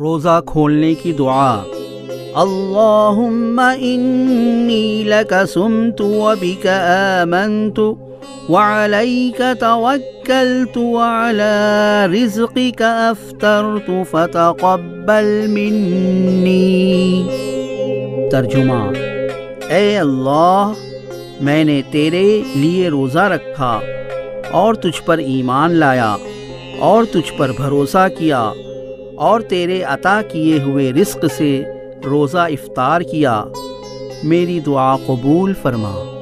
روزہ کھولنے کی دعا۔ اللهم إني لك سمت وبك آمنت وعليك توكلت وعلى رزقك أفطرت فتقبل مني ترجمہ اے اللہ، میں نے تیرے لیے روزہ رکھا اور تجھ پر ایمان لایا اور تجھ پر بھروسہ کیا۔ اور تیرے عطا کیے ہوئے رزق سے روزہ افطار کیا میری دعا قبول فرما۔